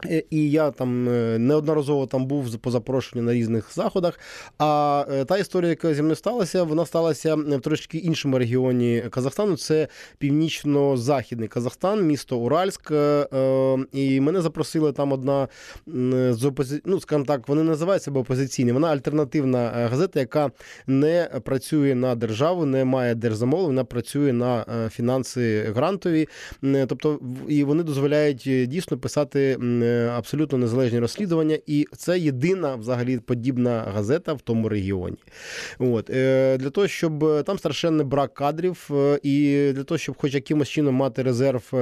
Е, І я там е, неодноразово там був по запрошенню на різних заходах. А е, та історія, яка зі мною сталася, вона сталася в трошки іншому регіоні Казахстану. Це північно-західний Казахстан, місто Уральськ. І мене запросила там одна з опози... ну, скажімо так, вони називають себе опозиційні. Вона альтернативна газета, яка не працює на державу, не має держзамовлень, вона працює на фінанси грантові. Тобто, і вони дозволяють дійсно писати абсолютно незалежні розслідування, і це єдина взагалі подібна газета в тому регіоні. От е, для того, щоб е, там страшенний брак кадрів, е, і для того, щоб хоч якимось чином мати резерв.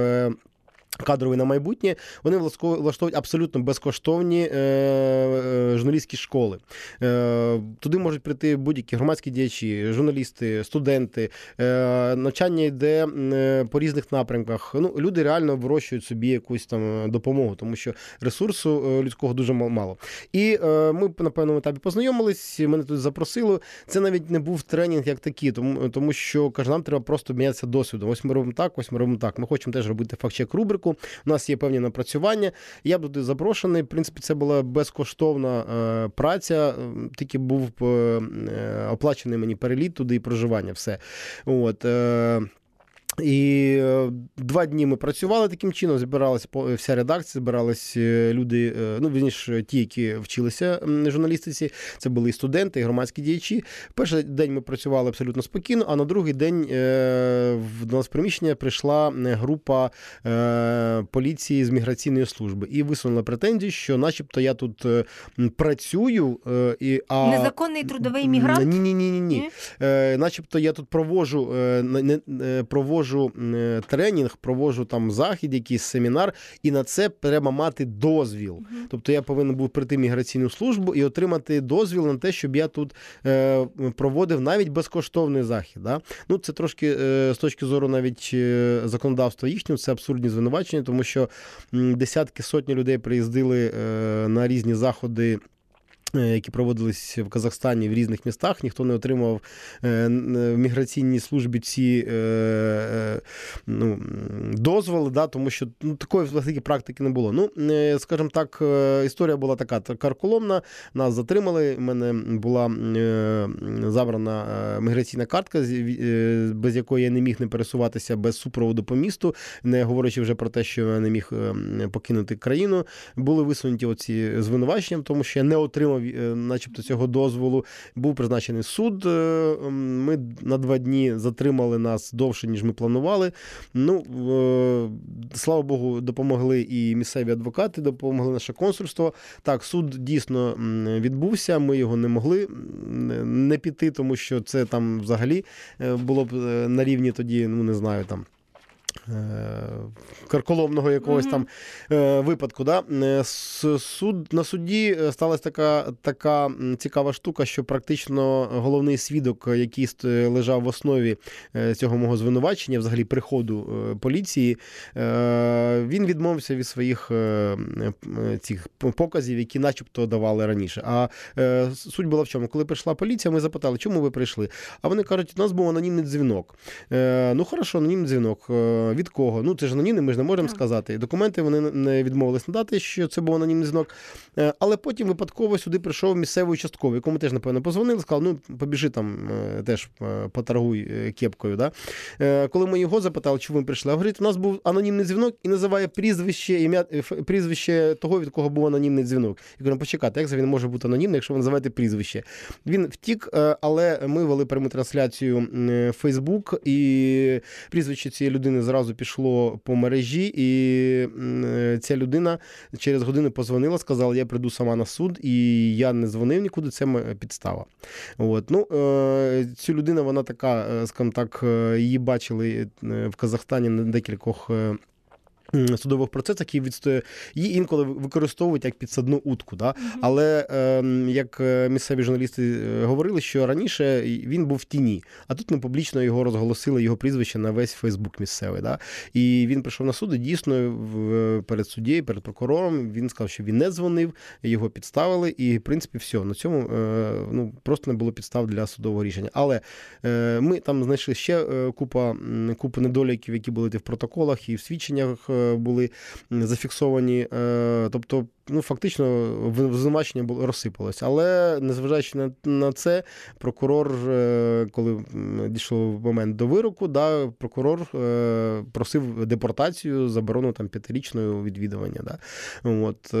Кадровий на майбутнє вони влаштовують абсолютно безкоштовні е, е, журналістські школи. Е, туди можуть прийти будь-які громадські діячі, журналісти, студенти. Е, навчання йде е, по різних напрямках. Ну, люди реально вирощують собі якусь там допомогу, тому що ресурсу е, людського дуже мало. І е, ми на певному етапі познайомились. Мене тут запросили. Це навіть не був тренінг як такий, тому, тому що каже, нам треба просто мінятися досвідом. Ось ми робимо так, ось ми робимо так. Ми хочемо теж робити факт-чек рубрику. У нас є певні напрацювання. Я туди запрошений. В принципі, це була безкоштовна е, праця. Тільки був е, е, оплачений мені переліт туди і проживання. Все. От. І е, два дні ми працювали таким чином, збиралася вся редакція, збирались е, люди, е, ну, вірніше, ті, які вчилися журналістиці, це були і студенти, і громадські діячі. Перший день ми працювали абсолютно спокійно, а на другий день в до нас приміщення прийшла група поліції з міграційної служби і висунула претензію, що начебто я тут працюю, і, а... Незаконний трудовий мігрант? Ні, ні, ні, ні, ні. Начебто я тут провожу, не, е, провожу е, тренінг, провожу там захід, якийсь семінар, і на це треба мати дозвіл. Тобто я повинен був прийти в міграційну службу і отримати дозвіл на те, щоб я тут е, проводив навіть безкоштовний захід. Да? Ну, це трошки е, з точки зору навіть е, законодавства їхнього, це абсурдні звинувачення, тому що десятки сотні людей приїздили е, на різні заходи. Е, Які проводились в Казахстані в різних містах, ніхто не отримав е, в міграційній службі ці е, е, ну, дозволи, да, тому що ну, такої взагалі практики не було. Ну, е, скажімо так, е, історія була така карколомна. Нас затримали. У мене була е, забрана е, міграційна картка, е, без якої я не міг не пересуватися без супроводу по місту, не говорячи вже про те, що я не міг е, покинути країну. Були висунуті оці звинувачення, тому що я не отримав, е, начебто, цього дозволу. Був призначений суд. е, Ми на два дні затримали нас довше, ніж ми планували. Ну, е, слава Богу, допомогли і місцеві адвокати, допомогли наше консульство. Так, суд дійсно відбувся. Ми його не могли не піти, тому що це там взагалі було б на рівні тоді, ну не знаю, там. Е, Карколомного якогось Мгм. там е, випадку. Да? Е, Суд, на суді е, сталася така, така цікава штука, що практично головний свідок, який лежав в основі цього мого звинувачення, взагалі приходу поліції, е, він відмовився від своїх е, цих показів, які начебто давали раніше. А суть була в чому? Коли прийшла поліція, ми запитали, чому ви прийшли? А вони кажуть, у нас був анонімний дзвінок. Ну, хорошо, анонімний дзвінок. Від кого? Ну, це ж анонімний, ми ж не можемо сказати. Документи вони не відмовились надати, що це був анонімний дзвінок. Е, Але потім випадково сюди прийшов місцевий участковий, якому теж, напевно, позвонили, сказав, ну, побіжи там е, теж е, поторгуй кепкою. Да? Коли ми його запитали, чому він прийшли, а говорить, у нас був анонімний дзвінок і називає прізвище, ім'я, прізвище того, від кого був анонімний дзвінок. Я кажу, «Ну, почекайте, як це він може бути анонімний, якщо ви називаєте прізвище? Він втік, але ми вели пряму трансляцію в Фейсбук, і прізвище цієї людини зразу пішло по мережі, і е, ця людина через годину позвонила, сказала, я прийду сама на суд, і я не дзвонив нікуди, це підстава. От. Ну, е, цю людину, вона така, е, скажімо так, її бачили в Казахстані на декількох. Судових процесах і відстоює її інколи використовують як підсадну утку. Да? Але е, як місцеві журналісти е, говорили, що раніше він був в тіні, а тут ми публічно його розголосили, його прізвище на весь Фейсбук місцевий. Да? І він прийшов на суд, і дійсно в- перед суддєю, перед прокурором він сказав, що він не дзвонив, його підставили, і в принципі все. На цьому е, ну, просто не було підстав для судового рішення. Але е, ми там знайшли ще е, купа, купу недоліків, які були в протоколах і в свідченнях е, були зафіксовані. Е, тобто, ну фактично, звинувачення було розсипалось. Але незважаючи на, на це, прокурор, коли дійшло в момент до вироку, да, прокурор просив депортацію, заборону там п'ятирічного відвідування. Да. От,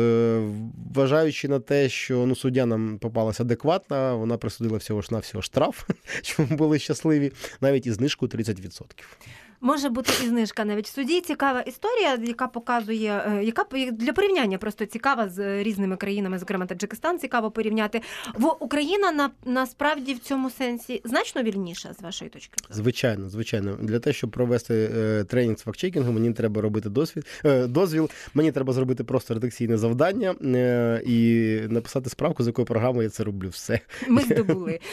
Вважаючи на те, що ну, суддя нам попалася адекватна, вона присудила всього ж на всього штраф, ми були щасливі, навіть із знижкою 30%. Може бути і знижка навіть в суді. Цікава історія, яка показує, е, яка для порівняння просто цікава з різними країнами, зокрема Таджикистан, цікаво порівняти. В Україна на насправді в цьому сенсі значно вільніша з вашої точки. Звичайно, звичайно, для того, щоб провести е, тренінг з фактчекінгу, мені треба робити досвід е, дозвіл. Мені треба зробити просто редакційне завдання е, і написати справку, з якою програмою я це роблю. Все ми здобули.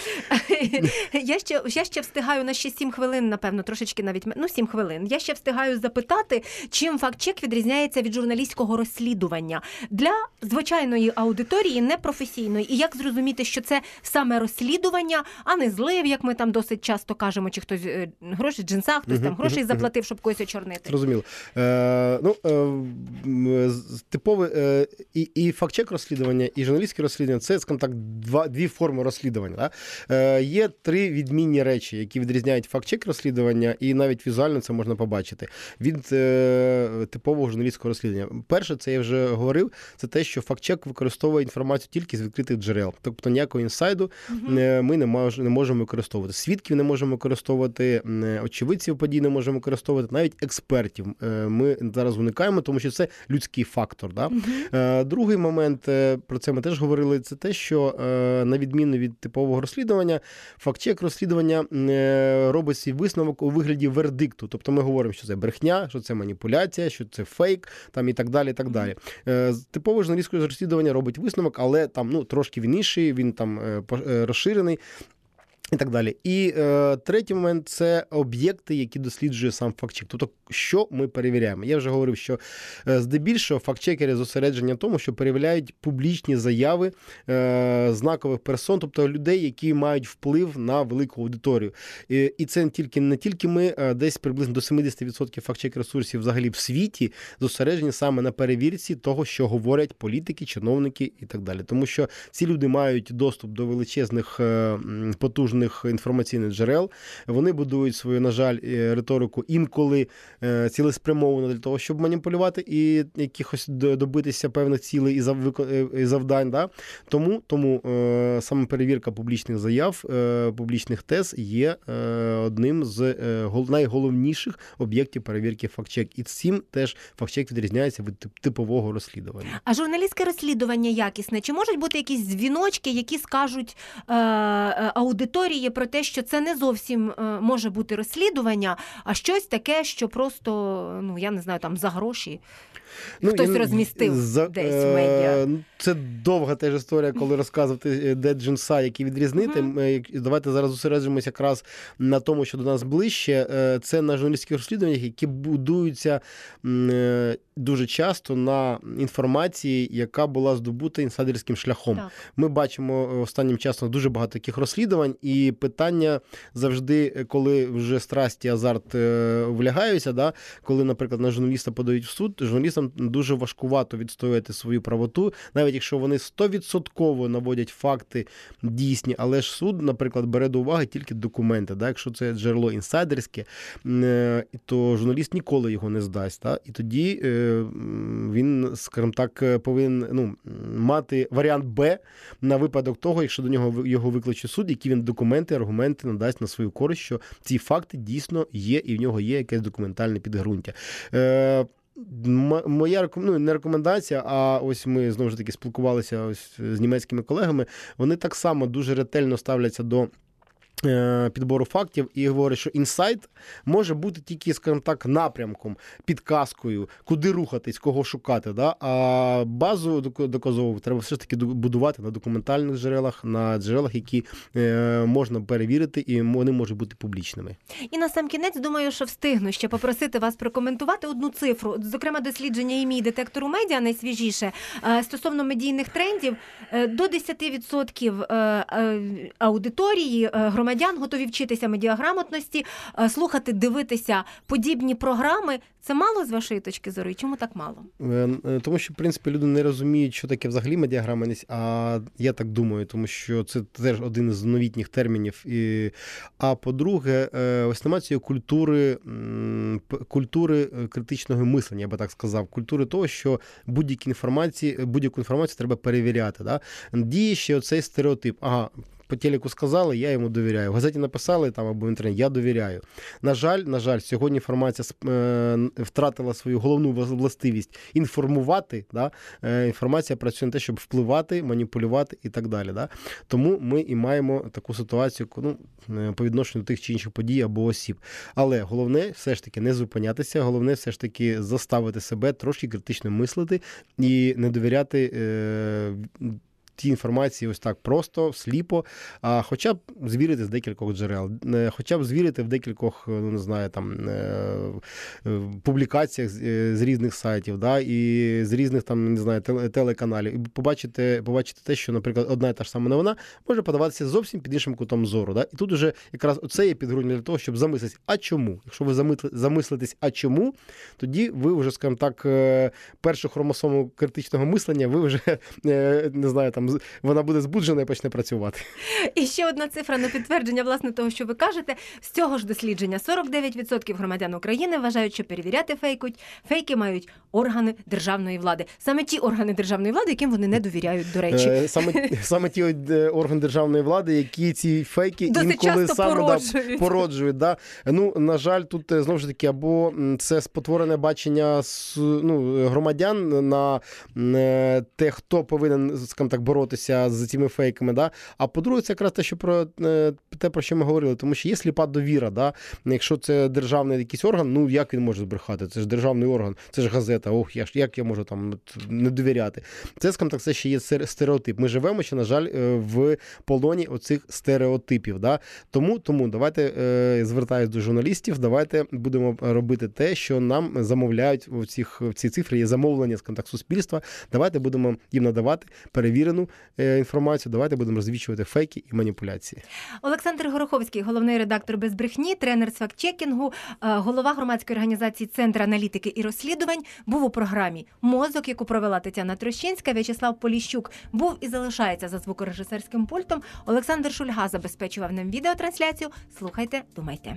Я ще я ще встигаю на ще 7 хвилин, напевно, трошечки навіть ну 7 хвилин. Я ще встигаю запитати, чим факт-чек відрізняється від журналістського розслідування для звичайної аудиторії, непрофесійної. І як зрозуміти, що це саме розслідування, а не злив, як ми там досить часто кажемо, чи хтось е, гроші в джинсах, хтось там грошей заплатив, щоб когось очорнити. Зрозуміло. Е, ну, е, Типове е, і і факт-чек розслідування, і журналістське розслідування це, скажімо так, два дві форми розслідування. Да? Е, Є три відмінні речі, які відрізняють факт-чек розслідування, і навіть візуально візуально це можна побачити від е, типового журналістського розслідування. Перше, це я вже говорив, це те, що фактчек використовує інформацію тільки з відкритих джерел, тобто ніякого інсайду uh ми не мож, не можемо використовувати. Свідків не можемо використовувати, очевидців подій не можемо використовувати, навіть експертів. Е, ми зараз уникаємо, тому що це людський фактор. Да? uh Другий момент про це ми теж говорили. Це те, що на відміну від типового розслідування, фактчек розслідування робить свій висновок у вигляді вердикту факту. Тобто ми говоримо, що це брехня, що це маніпуляція, що це фейк, там і так далі. і так далі. Е, типове журналістське розслідування робить висновок, але там ну трошки він інший, він там е, е, розширений. І так далі. І е, третій момент це об'єкти, які досліджує сам фактчек. Тобто, що ми перевіряємо. Я вже говорив, що е, здебільшого фактчекери зосередження в тому, що перевіряють публічні заяви е, знакових персон, тобто людей, які мають вплив на велику аудиторію. І, і це не тільки не тільки ми, а десь приблизно до 70% фактчек ресурсів взагалі в світі зосереджені саме на перевірці того, що говорять політики, чиновники і так далі. Тому що ці люди мають доступ до величезних е, потужних потужних інформаційних джерел. Вони будують свою, на жаль, е, риторику інколи е, цілеспрямовано для того, щоб маніпулювати і якихось добитися певних цілей і завдань. Да? Тому тому саме перевірка публічних заяв, е, публічних тез є одним з найголовніших об'єктів перевірки фактчек. І цим теж фактчек відрізняється від типового розслідування. А журналістське розслідування якісне? Чи можуть бути якісь дзвіночки, які скажуть е, аудиторії? Історії про те, що це не зовсім е, може бути розслідування, а щось таке, що просто ну я не знаю, там за гроші. Ну, Хтось я, розмістив за, десь в медіа. Е, це довга теж історія, коли розказувати, е, де джинса, які відрізнити. Uh-huh. Давайте зараз зосереджуємося якраз на тому, що до нас ближче. Це на журналістських розслідуваннях, які будуються дуже часто на інформації, яка була здобута інсайдерським шляхом. Так. Ми бачимо останнім часом дуже багато таких розслідувань, і питання завжди, коли вже страсті азарт е, влягаються, да, коли, наприклад, на журналіста подають в суд, журналістам дуже важкувато відстоювати свою правоту, навіть якщо вони стовідсотково наводять факти дійсні, але ж суд, наприклад, бере до уваги тільки документи. Да, Якщо це джерело інсайдерське, е, то журналіст ніколи його не здасть. Да, І тоді. Е, він, скажімо так, повинен ну, мати варіант Б на випадок того, якщо до нього його викличе суд, які він документи, аргументи надасть на свою користь, що ці факти дійсно є, і в нього є якесь документальне підґрунтя. Е, Моя ну, не рекомендація, а ось ми знову ж таки спілкувалися ось з німецькими колегами. Вони так само дуже ретельно ставляться до. Е, підбору фактів і говорить, що інсайт може бути тільки, скажімо так, напрямком, підказкою, куди рухатись, кого шукати. Да? А базу доказову треба все ж таки будувати на документальних джерелах, на джерелах, які е, можна перевірити, і вони можуть бути публічними. І на сам кінець думаю, що встигну ще попросити вас прокоментувати одну цифру. Зокрема, дослідження імій детектору медіа найсвіжіше е, стосовно медійних трендів до 10% аудиторії громадян громадян, готові вчитися медіаграмотності, е, слухати, дивитися подібні програми. Це мало з вашої точки зору? І чому так мало? Е, е, Тому що, в принципі, люди не розуміють, що таке взагалі медіаграмотність, а я так думаю, тому що це теж один із новітніх термінів. І... А по-друге, ось нема цієї культури, культури критичного мислення, я би так сказав, культури того, що будь-які інформації, будь-яку інформацію треба перевіряти. Да? Діє ще оцей стереотип. Ага, по телеку сказали, я йому довіряю. В газеті написали там або в інтернеті, я довіряю. На жаль, на жаль, сьогодні інформація е, втратила свою головну властивість інформувати. Да? Е, Інформація працює на те, щоб впливати, маніпулювати і так далі. Да? Тому ми і маємо таку ситуацію ну, е, по відношенню до тих чи інших подій або осіб. Але головне все ж таки не зупинятися, головне все ж таки заставити себе трошки критично мислити і не довіряти. Е, Ті інформації ось так просто, сліпо, а хоча б звірити з декількох джерел, е, хоча б звірити в декількох, е, ну не знаю, там е, публікаціях з, різних сайтів, да, і з різних там не знаю, телеканалів, і побачити, побачити те, що, наприклад, одна і та ж сама новина може подаватися зовсім під іншим кутом зору. Да? І тут уже якраз оце є підґрунтя для того, щоб замислитись, а чому? Якщо ви замислитесь, а чому, тоді ви вже, скажімо так, першу хромосому критичного мислення, ви вже не знаю, там з- вона буде збуджена і почне працювати. І ще одна цифра на підтвердження власне того, що ви кажете. З цього ж дослідження 49% громадян України вважають, що перевіряти фейкуть. Фейки мають органи державної влади. Саме ті органи державної влади, яким вони не довіряють, до речі. Е, Саме, саме ті е, органи державної влади, які ці фейки Досить інколи часто саме породжують. Да, породжують. Да. Ну, на жаль, тут е, знову ж таки, або це спотворене бачення ну, громадян на те, хто повинен, скажімо так, боротися з цими фейками. Да. А по-друге, це якраз те, що про е, те, про що ми говорили, тому що є сліпа довіра. Да. Якщо це державний якийсь орган, ну як він може збрехати? Це ж державний орган, це ж газета. Ох, я ж як я можу там не довіряти. Це, скажімо так, це ще є стереотип. Ми живемо ще, на жаль, е, в полоні оцих стереотипів. Да? Тому, тому давайте е, звертаюсь до журналістів, давайте будемо робити те, що нам замовляють в цих в ці цифри. Є замовлення скажімо так, суспільства. Давайте будемо їм надавати перевірену е, інформацію. Давайте будемо розвічувати фейки і маніпуляції. Олександр Гороховський, головний редактор без брехні, тренер з фактчекінгу, е, голова громадської організації Центр аналітики і розслідувань, був у програмі Мозок, яку провела Тетяна Трощинська. В'ячеслав Поліщук був і залишається за звукорежисерським пультом. Олександр Шульга забезпечував нам відеотрансляцію. Слухайте, думайте.